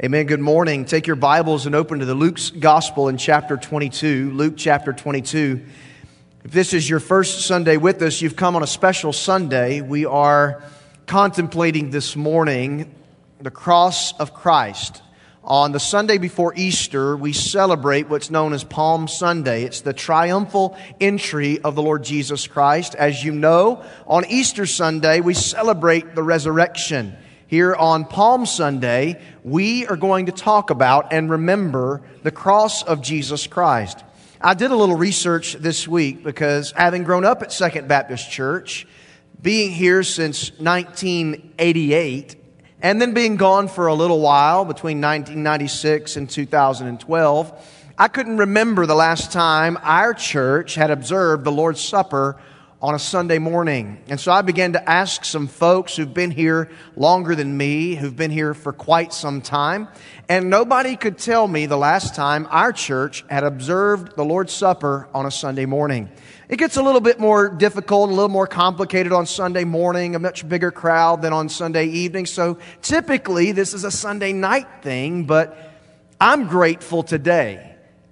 Amen. Good morning. Take your Bibles and open to the Luke's Gospel in chapter 22. Luke chapter 22. If this is your first Sunday with us, you've come on a special Sunday. We are contemplating this morning the cross of Christ. On the Sunday before Easter, we celebrate what's known as Palm Sunday. It's the triumphal entry of the Lord Jesus Christ. As you know, on Easter Sunday, we celebrate the resurrection here on Palm Sunday, we are going to talk about and remember the cross of Jesus Christ. I did a little research this week because having grown up at Second Baptist Church, being here since 1988, and then being gone for a little while between 1996 and 2012, I couldn't remember the last time our church had observed the Lord's Supper on a Sunday morning. And so I began to ask some folks who've been here longer than me, who've been here for quite some time, and nobody could tell me the last time our church had observed the Lord's Supper on a Sunday morning. It gets a little bit more difficult, a little more complicated on Sunday morning, a much bigger crowd than on Sunday evening. So typically this is a Sunday night thing, but I'm grateful today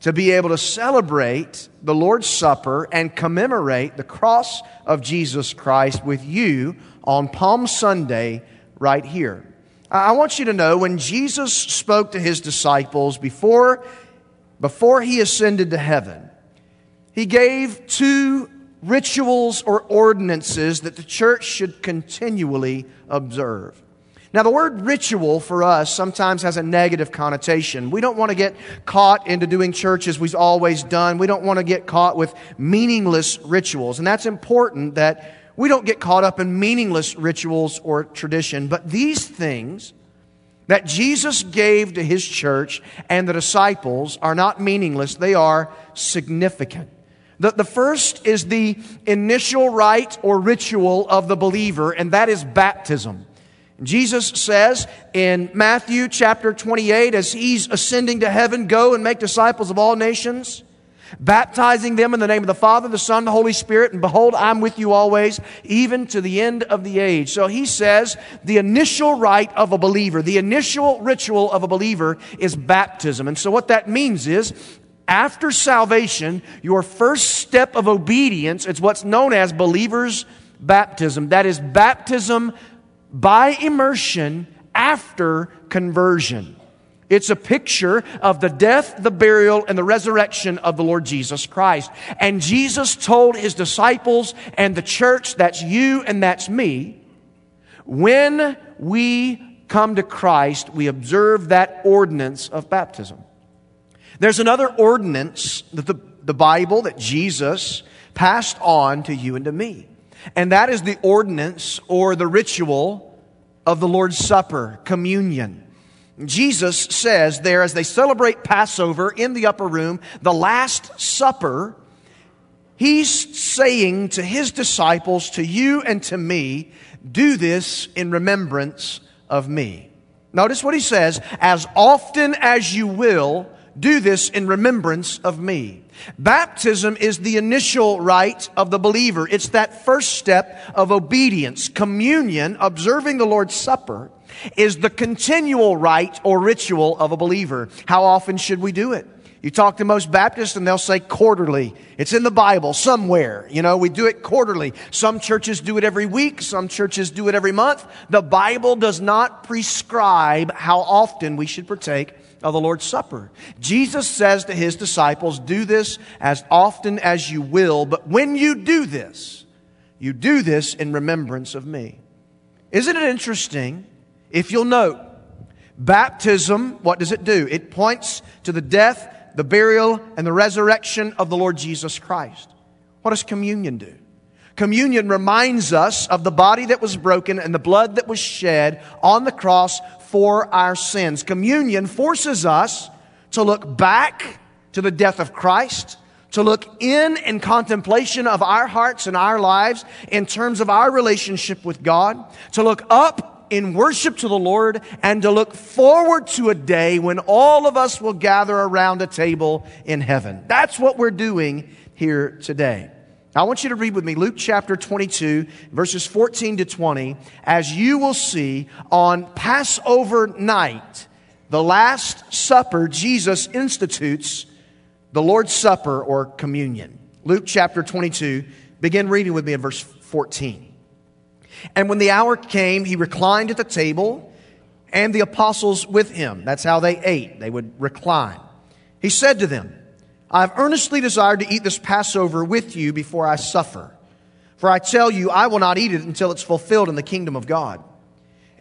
to be able to celebrate the Lord's Supper and commemorate the cross of Jesus Christ with you on Palm Sunday right here. I want you to know when Jesus spoke to his disciples before, before he ascended to heaven, he gave two rituals or ordinances that the church should continually observe. Now, the word ritual for us sometimes has a negative connotation. We don't want to get caught into doing church as we've always done. We don't want to get caught with meaningless rituals. And that's important that we don't get caught up in meaningless rituals or tradition. But these things that Jesus gave to his church and the disciples are not meaningless, they are significant. The, the first is the initial rite or ritual of the believer, and that is baptism. Jesus says in Matthew chapter 28, as he's ascending to heaven, go and make disciples of all nations, baptizing them in the name of the Father, the Son, the Holy Spirit, and behold, I'm with you always, even to the end of the age. So he says the initial rite of a believer, the initial ritual of a believer is baptism. And so what that means is, after salvation, your first step of obedience is what's known as believer's baptism. That is baptism by immersion after conversion. It's a picture of the death, the burial, and the resurrection of the Lord Jesus Christ. And Jesus told his disciples and the church, that's you and that's me, when we come to Christ, we observe that ordinance of baptism. There's another ordinance that the, the Bible, that Jesus passed on to you and to me. And that is the ordinance or the ritual of the Lord's Supper, communion. Jesus says there as they celebrate Passover in the upper room, the Last Supper, he's saying to his disciples, to you and to me, do this in remembrance of me. Notice what he says, as often as you will, do this in remembrance of me. Baptism is the initial rite of the believer. It's that first step of obedience. Communion, observing the Lord's Supper, is the continual rite or ritual of a believer. How often should we do it? You talk to most Baptists and they'll say quarterly. It's in the Bible somewhere. You know, we do it quarterly. Some churches do it every week. Some churches do it every month. The Bible does not prescribe how often we should partake of the Lord's Supper. Jesus says to his disciples, do this as often as you will, but when you do this, you do this in remembrance of me. Isn't it interesting? If you'll note, baptism, what does it do? It points to the death, the burial, and the resurrection of the Lord Jesus Christ. What does communion do? Communion reminds us of the body that was broken and the blood that was shed on the cross for our sins. Communion forces us to look back to the death of Christ, to look in in contemplation of our hearts and our lives in terms of our relationship with God, to look up in worship to the Lord, and to look forward to a day when all of us will gather around a table in heaven. That's what we're doing here today. I want you to read with me Luke chapter 22, verses 14 to 20, as you will see on Passover night, the Last Supper, Jesus institutes the Lord's Supper or communion. Luke chapter 22, begin reading with me in verse 14. And when the hour came, he reclined at the table and the apostles with him. That's how they ate. They would recline. He said to them, I have earnestly desired to eat this Passover with you before I suffer. For I tell you, I will not eat it until it's fulfilled in the kingdom of God.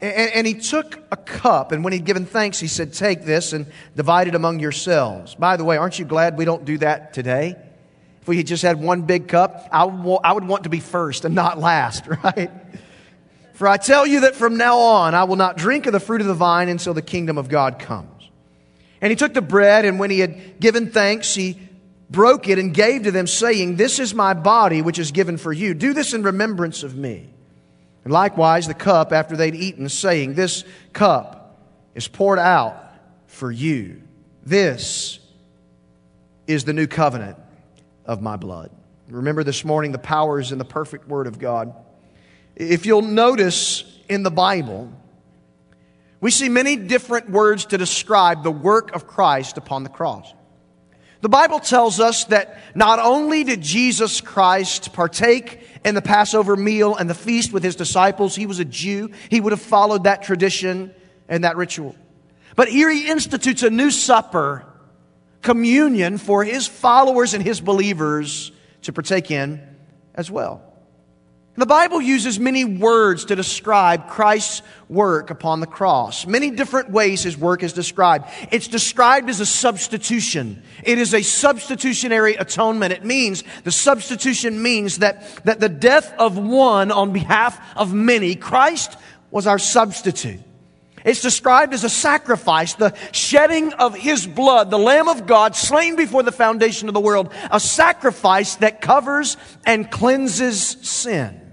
And, and, he took a cup, and when he'd given thanks, he said, Take this and divide it among yourselves. By the way, aren't you glad we don't do that today? If we had just had one big cup, I would, I would want to be first and not last, right? For I tell you that from now on, I will not drink of the fruit of the vine until the kingdom of God comes. And he took the bread, and when he had given thanks, he broke it and gave to them, saying, This is my body, which is given for you. Do this in remembrance of me. And likewise, the cup after they'd eaten, saying, This cup is poured out for you. This is the new covenant of my blood. Remember this morning, the power is in the perfect word of God. If you'll notice in the Bible, we see many different words to describe the work of Christ upon the cross. The Bible tells us that not only did Jesus Christ partake in the Passover meal and the feast with his disciples, he was a Jew, he would have followed that tradition and that ritual. But here he institutes a new supper, communion for his followers and his believers to partake in as well. The Bible uses many words to describe Christ's work upon the cross. Many different ways his work is described. It's described as a substitution. It is a substitutionary atonement. It means, the substitution means that, that the death of one on behalf of many, Christ was our substitute. It's described as a sacrifice, the shedding of his blood, the Lamb of God slain before the foundation of the world, a sacrifice that covers and cleanses sin.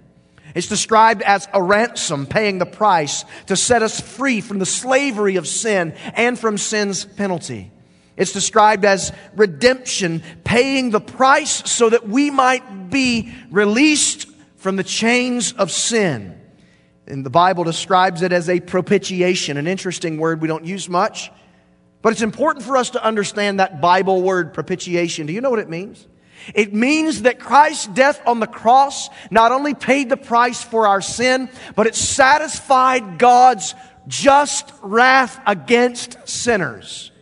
It's described as a ransom, paying the price to set us free from the slavery of sin and from sin's penalty. It's described as redemption, paying the price so that we might be released from the chains of sin. And the Bible describes it as a propitiation, an interesting word we don't use much. But it's important for us to understand that Bible word propitiation. Do you know what it means? It means that Christ's death on the cross not only paid the price for our sin, but it satisfied God's just wrath against sinners.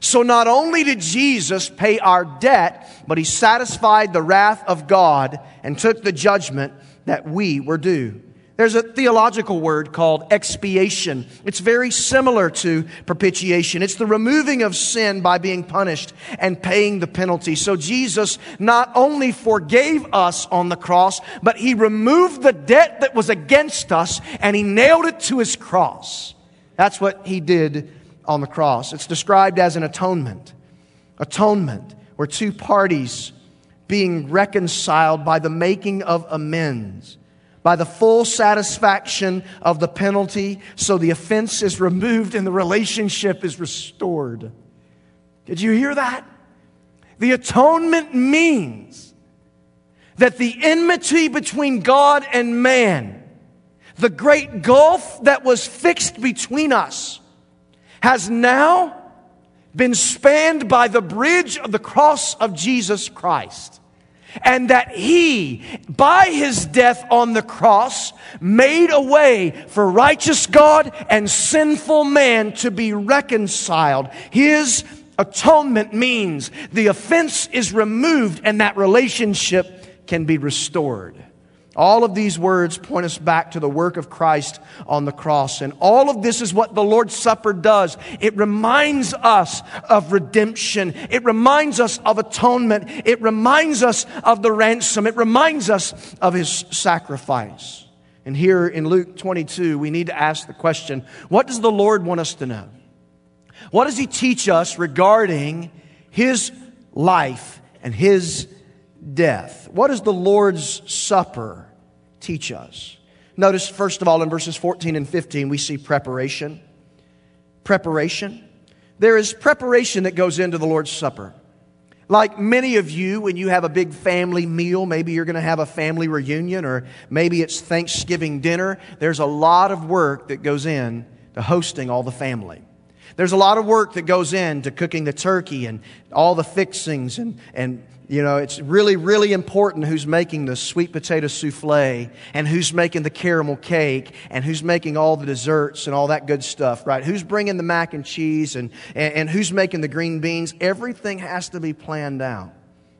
So not only did Jesus pay our debt, but he satisfied the wrath of God and took the judgment that we were due. There's a theological word called expiation. It's very similar to propitiation. It's the removing of sin by being punished and paying the penalty. So Jesus not only forgave us on the cross, but he removed the debt that was against us and he nailed it to his cross. That's what he did on the cross. It's described as an atonement. Atonement, where two parties being reconciled by the making of amends by the full satisfaction of the penalty, so the offense is removed and the relationship is restored. Did you hear that? The atonement means that the enmity between God and man, the great gulf that was fixed between us, has now been spanned by the bridge of the cross of Jesus Christ and that he, by his death on the cross, made a way for righteous God and sinful man to be reconciled. His atonement means the offense is removed and that relationship can be restored. All of these words point us back to the work of Christ on the cross. And all of this is what the Lord's Supper does. It reminds us of redemption. It reminds us of atonement. It reminds us of the ransom. It reminds us of His sacrifice. And here in Luke 22, we need to ask the question, what does the Lord want us to know? What does He teach us regarding His life and His death. What does the Lord's Supper teach us? Notice, first of all, in verses 14 and 15, we see preparation. Preparation. There is preparation that goes into the Lord's Supper. Like many of you, when you have a big family meal, maybe you're going to have a family reunion or maybe it's Thanksgiving dinner, there's a lot of work that goes in to hosting all the family. There's a lot of work that goes into cooking the turkey and all the fixings and, and you know, it's really, really important who's making the sweet potato souffle and who's making the caramel cake and who's making all the desserts and all that good stuff, right? Who's bringing the mac and cheese and, and, and who's making the green beans. Everything has to be planned out.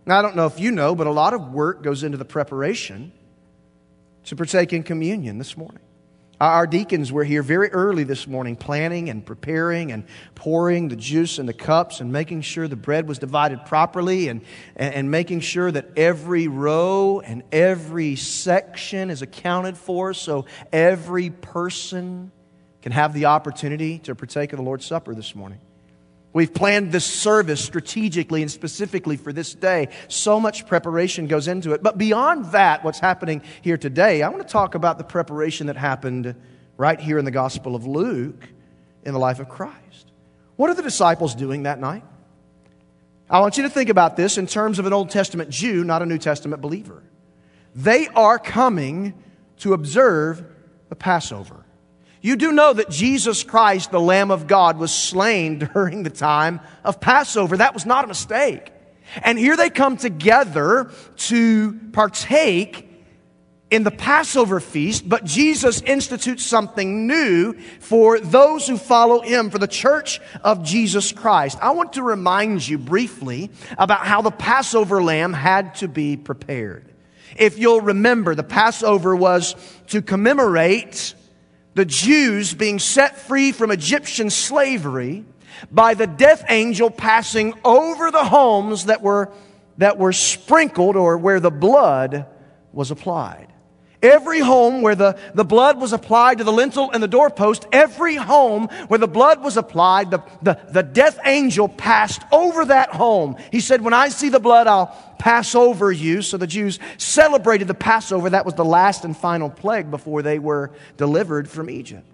Now, I don't know if you know, but a lot of work goes into the preparation to partake in communion this morning. Uh, our deacons were here very early this morning, planning and preparing and pouring the juice in the cups and making sure the bread was divided properly and, and making sure that every row and every section is accounted for so every person can have the opportunity to partake of the Lord's Supper this morning. We've planned this service strategically and specifically for this day. So much preparation goes into it. But beyond that, what's happening here today, I want to talk about the preparation that happened right here in the Gospel of Luke in the life of Christ. What are the disciples doing that night? I want you to think about this in terms of an Old Testament Jew, not a New Testament believer. They are coming to observe the Passover. You do know that Jesus Christ, the Lamb of God, was slain during the time of Passover. That was not a mistake. And here they come together to partake in the Passover feast, but Jesus institutes something new for those who follow him, for the church of Jesus Christ. I want to remind you briefly about how the Passover lamb had to be prepared. If you'll remember, the Passover was to commemorate the Jews being set free from Egyptian slavery by the death angel passing over the homes that were, that were sprinkled or where the blood was applied. Every home where the, the blood was applied to the lintel and the doorpost, every home where the blood was applied, the, the, the death angel passed over that home. He said, When I see the blood, I'll pass over you. So the Jews celebrated the Passover. That was the last and final plague before they were delivered from Egypt.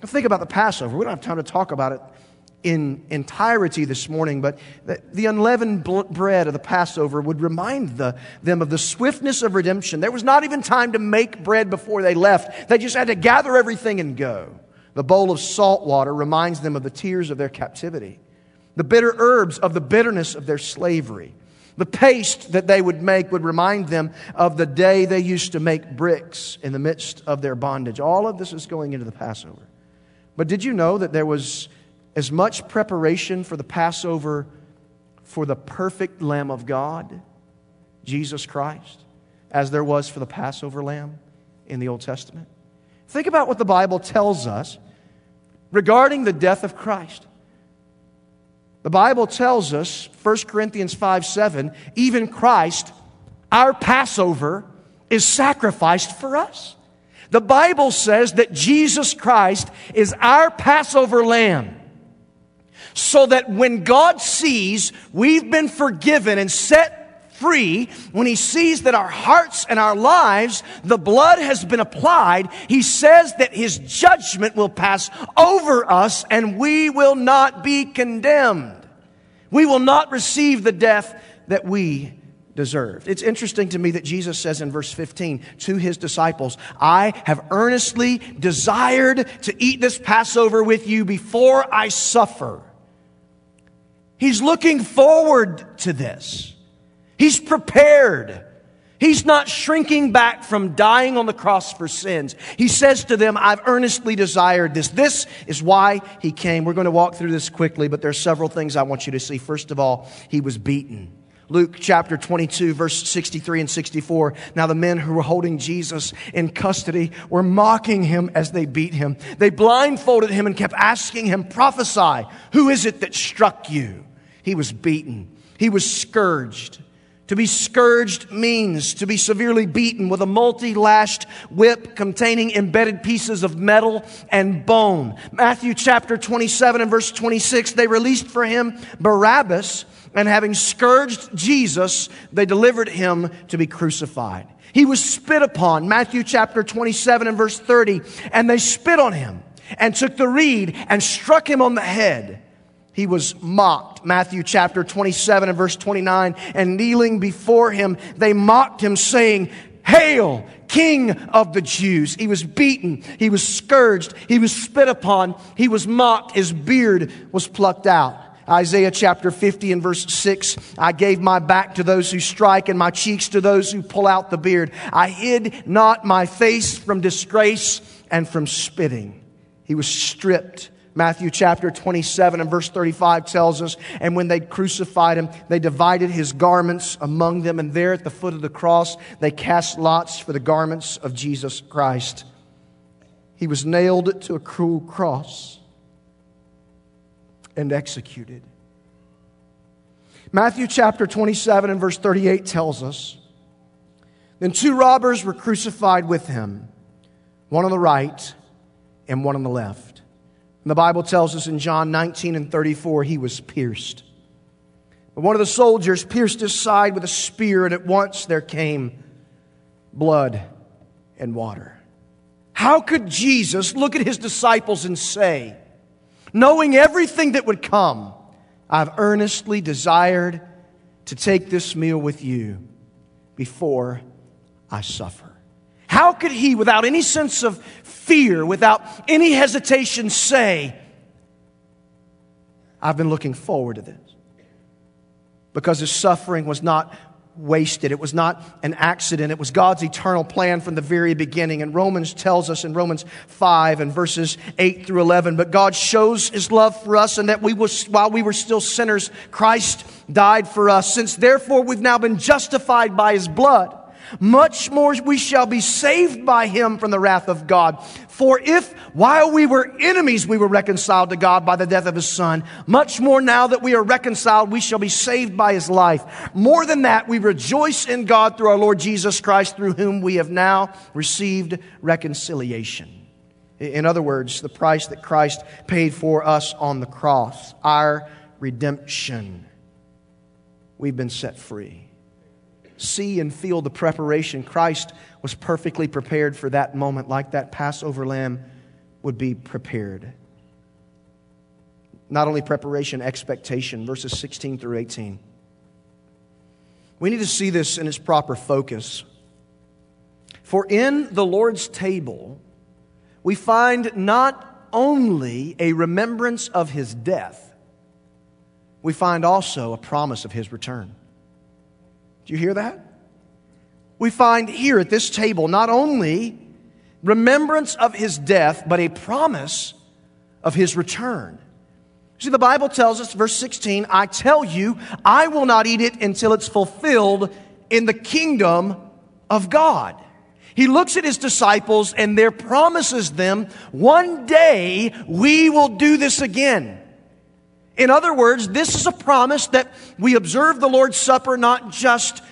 Now think about the Passover. We don't have time to talk about it in entirety this morning, but the unleavened bread of the Passover would remind the, them of the swiftness of redemption. There was not even time to make bread before they left, they just had to gather everything and go. The bowl of salt water reminds them of the tears of their captivity, the bitter herbs of the bitterness of their slavery. The paste that they would make would remind them of the day they used to make bricks in the midst of their bondage. All of this is going into the Passover. But did you know that there was as much preparation for the Passover for the perfect Lamb of God, Jesus Christ, as there was for the Passover lamb in the Old Testament. Think about what the Bible tells us regarding the death of Christ. The Bible tells us, 1 Corinthians 5 7, even Christ, our Passover, is sacrificed for us. The Bible says that Jesus Christ is our Passover lamb so that when God sees we've been forgiven and set free, when he sees that our hearts and our lives, the blood has been applied, he says that his judgment will pass over us and we will not be condemned. We will not receive the death that we deserved. It's interesting to me that Jesus says in verse 15 to his disciples, I have earnestly desired to eat this Passover with you before I suffer. He's looking forward to this. He's prepared. He's not shrinking back from dying on the cross for sins. He says to them, I've earnestly desired this. This is why he came. We're going to walk through this quickly, but there are several things I want you to see. First of all, he was beaten. Luke chapter 22, verse 63 and 64. Now, the men who were holding Jesus in custody were mocking him as they beat him. They blindfolded him and kept asking him, Prophesy, who is it that struck you? He was beaten. He was scourged. To be scourged means to be severely beaten with a multi lashed whip containing embedded pieces of metal and bone. Matthew chapter 27 and verse 26, they released for him Barabbas, and having scourged Jesus, they delivered him to be crucified. He was spit upon. Matthew chapter 27 and verse 30, and they spit on him and took the reed and struck him on the head he was mocked. Matthew chapter 27 and verse 29. And kneeling before him, they mocked him, saying, Hail, King of the Jews. He was beaten, he was scourged, he was spit upon, he was mocked, his beard was plucked out. Isaiah chapter 50 and verse 6 I gave my back to those who strike and my cheeks to those who pull out the beard. I hid not my face from disgrace and from spitting. He was stripped. Matthew chapter 27 and verse 35 tells us, and when they crucified him, they divided his garments among them, and there at the foot of the cross, they cast lots for the garments of Jesus Christ. He was nailed to a cruel cross and executed. Matthew chapter 27 and verse 38 tells us Then two robbers were crucified with him, one on the right and one on the left. The Bible tells us in John 19 and 34 he was pierced. But one of the soldiers pierced his side with a spear, and at once there came blood and water. How could Jesus look at his disciples and say, knowing everything that would come, I've earnestly desired to take this meal with you before I suffer. How could he, without any sense of fear, without any hesitation, say, I've been looking forward to this? Because his suffering was not wasted. It was not an accident. It was God's eternal plan from the very beginning. And Romans tells us in Romans 5 and verses 8 through 11, but God shows his love for us and that we was, while we were still sinners, Christ died for us. Since therefore we've now been justified by his blood, much more we shall be saved by him from the wrath of God. For if while we were enemies we were reconciled to God by the death of his son, much more now that we are reconciled we shall be saved by his life. More than that, we rejoice in God through our Lord Jesus Christ, through whom we have now received reconciliation. In other words, the price that Christ paid for us on the cross, our redemption. We've been set free see and feel the preparation. Christ was perfectly prepared for that moment, like that Passover lamb would be prepared. Not only preparation, expectation, verses 16 through 18. We need to see this in its proper focus. For in the Lord's table, we find not only a remembrance of his death, we find also a promise of his return. Do you hear that? We find here at this table not only remembrance of his death, but a promise of his return. See, the Bible tells us, verse 16, I tell you, I will not eat it until it's fulfilled in the kingdom of God. He looks at his disciples and there promises them, one day we will do this again. In other words, this is a promise that we observe the Lord's Supper not just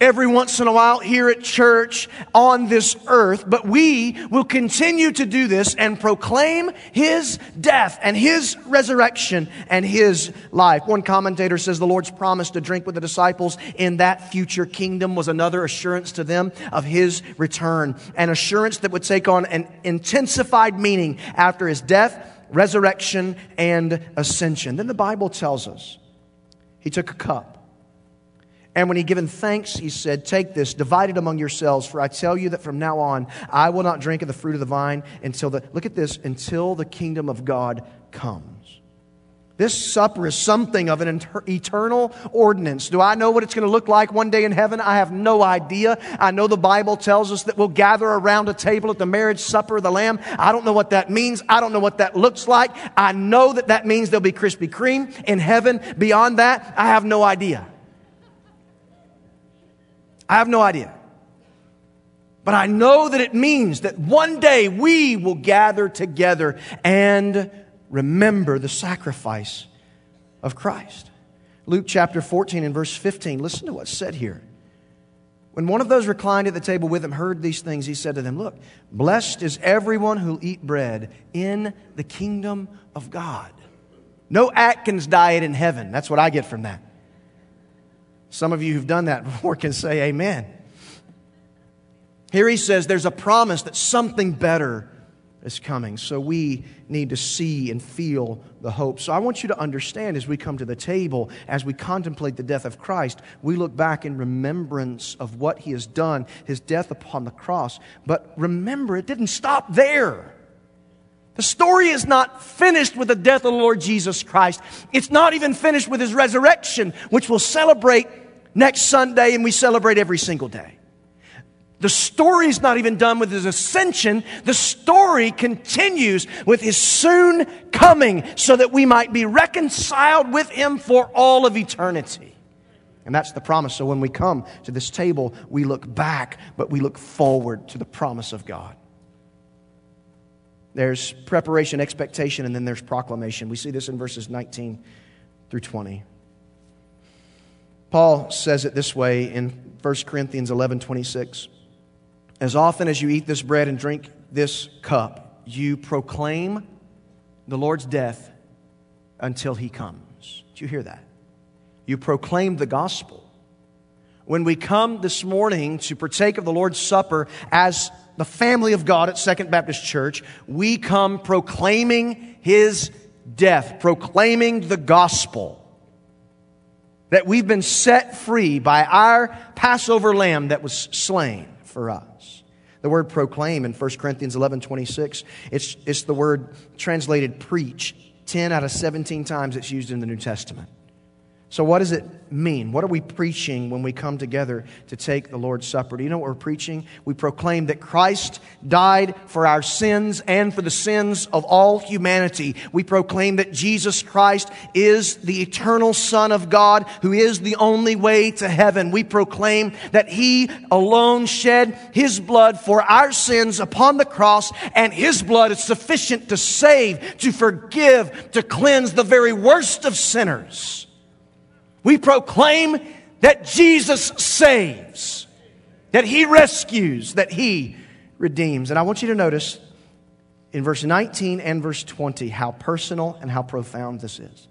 every once in a while here at church on this earth, but we will continue to do this and proclaim His death and His resurrection and His life. One commentator says the Lord's promise to drink with the disciples in that future kingdom was another assurance to them of His return, an assurance that would take on an intensified meaning after His death resurrection, and ascension. Then the Bible tells us he took a cup. And when he given thanks, he said, Take this, divide it among yourselves, for I tell you that from now on I will not drink of the fruit of the vine until the, look at this, until the kingdom of God comes. This supper is something of an eternal ordinance. Do I know what it's going to look like one day in heaven? I have no idea. I know the Bible tells us that we'll gather around a table at the marriage supper of the Lamb. I don't know what that means. I don't know what that looks like. I know that that means there'll be Krispy Kreme in heaven. Beyond that, I have no idea. I have no idea. But I know that it means that one day we will gather together and remember the sacrifice of Christ. Luke chapter 14 and verse 15, listen to what's said here. When one of those reclined at the table with him heard these things, he said to them, Look, blessed is everyone who'll eat bread in the kingdom of God. No Atkins diet in heaven. That's what I get from that. Some of you who've done that before can say amen. Here he says there's a promise that something better is coming. So we need to see and feel the hope. So I want you to understand as we come to the table, as we contemplate the death of Christ, we look back in remembrance of what he has done, his death upon the cross. But remember, it didn't stop there. The story is not finished with the death of the Lord Jesus Christ. It's not even finished with his resurrection, which we'll celebrate next Sunday and we celebrate every single day. The story is not even done with his ascension. The story continues with his soon coming so that we might be reconciled with him for all of eternity. And that's the promise. So when we come to this table, we look back, but we look forward to the promise of God. There's preparation, expectation, and then there's proclamation. We see this in verses 19 through 20. Paul says it this way in 1 Corinthians 11 26. As often as you eat this bread and drink this cup, you proclaim the Lord's death until he comes. Did you hear that? You proclaim the gospel. When we come this morning to partake of the Lord's Supper as the family of God at Second Baptist Church, we come proclaiming his death, proclaiming the gospel. That we've been set free by our Passover lamb that was slain for us. The word proclaim in 1 Corinthians 11 26, it's, it's the word translated preach. 10 out of 17 times it's used in the New Testament. So, what does it mean? What are we preaching when we come together to take the Lord's Supper? Do you know what we're preaching? We proclaim that Christ died for our sins and for the sins of all humanity. We proclaim that Jesus Christ is the eternal Son of God who is the only way to heaven. We proclaim that He alone shed His blood for our sins upon the cross, and His blood is sufficient to save, to forgive, to cleanse the very worst of sinners. We proclaim that Jesus saves, that He rescues, that He redeems. And I want you to notice in verse 19 and verse 20 how personal and how profound this is.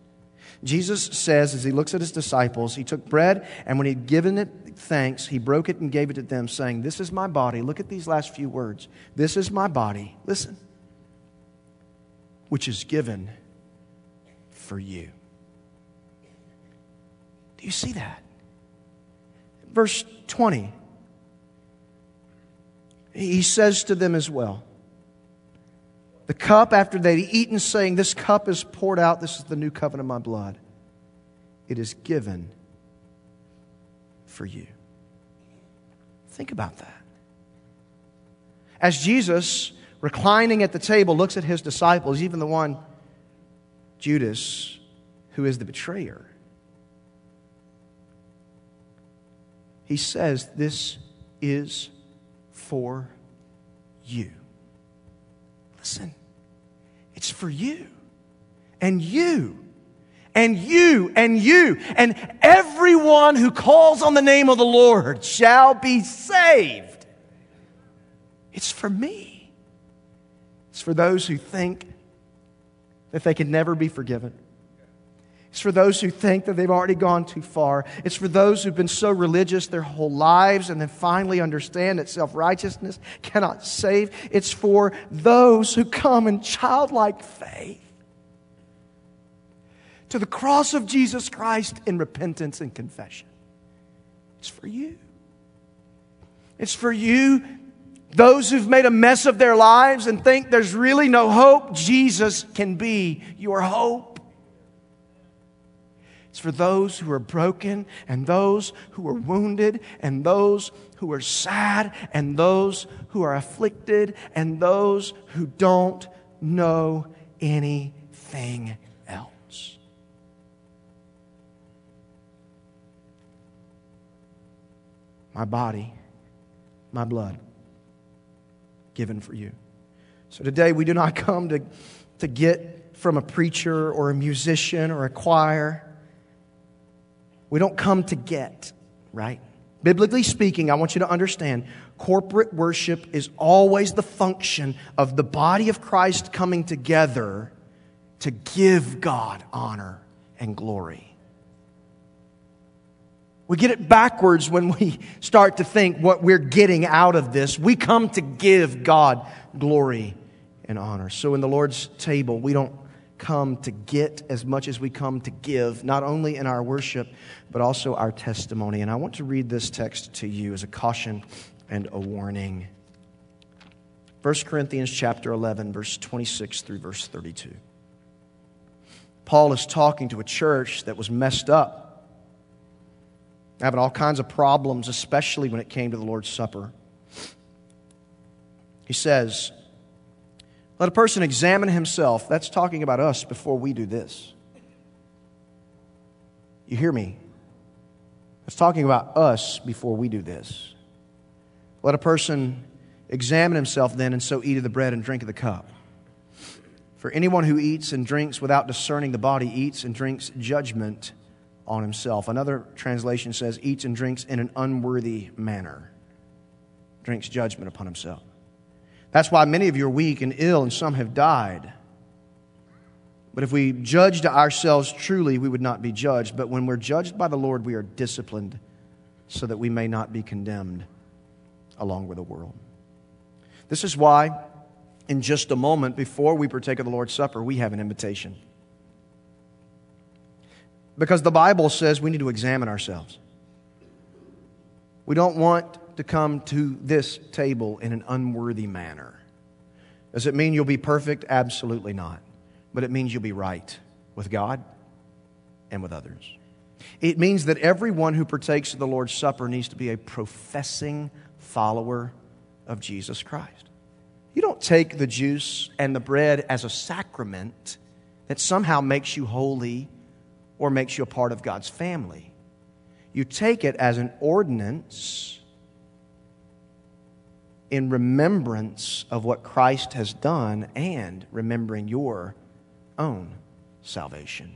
Jesus says, as he looks at his disciples, he took bread, and when he'd given it thanks, he broke it and gave it to them, saying, This is my body. Look at these last few words. This is my body. Listen, which is given for you. Do you see that? Verse 20. He says to them as well, the cup after they'd eaten, saying, This cup is poured out, this is the new covenant of my blood. It is given for you. Think about that. As Jesus, reclining at the table, looks at his disciples, even the one, Judas, who is the betrayer, He says, This is for you. Listen, it's for you and you and you and you and everyone who calls on the name of the Lord shall be saved. It's for me. It's for those who think that they can never be forgiven. It's for those who think that they've already gone too far. It's for those who've been so religious their whole lives and then finally understand that self righteousness cannot save. It's for those who come in childlike faith to the cross of Jesus Christ in repentance and confession. It's for you. It's for you, those who've made a mess of their lives and think there's really no hope. Jesus can be your hope. It's for those who are broken and those who are wounded and those who are sad and those who are afflicted and those who don't know anything else. My body, my blood, given for you. So today we do not come to, to get from a preacher or a musician or a choir we don't come to get, right? Biblically speaking, I want you to understand corporate worship is always the function of the body of Christ coming together to give God honor and glory. We get it backwards when we start to think what we're getting out of this. We come to give God glory and honor. So in the Lord's table, we don't come to get as much as we come to give, not only in our worship, but also our testimony. And I want to read this text to you as a caution and a warning. 1 Corinthians chapter 11, verse 26 through verse 32. Paul is talking to a church that was messed up, having all kinds of problems, especially when it came to the Lord's Supper. He says, Let a person examine himself. That's talking about us before we do this. You hear me? It's talking about us before we do this. Let a person examine himself then, and so eat of the bread and drink of the cup. For anyone who eats and drinks without discerning the body eats and drinks judgment on himself. Another translation says, eats and drinks in an unworthy manner, drinks judgment upon himself. That's why many of you are weak and ill, and some have died. But if we judged ourselves truly, we would not be judged. But when we're judged by the Lord, we are disciplined so that we may not be condemned along with the world. This is why in just a moment, before we partake of the Lord's Supper, we have an invitation. Because the Bible says we need to examine ourselves. We don't want to come to this table in an unworthy manner. Does it mean you'll be perfect? Absolutely not. But it means you'll be right with God and with others. It means that everyone who partakes of the Lord's Supper needs to be a professing follower of Jesus Christ. You don't take the juice and the bread as a sacrament that somehow makes you holy or makes you a part of God's family. You take it as an ordinance in remembrance of what Christ has done and remembering your own salvation.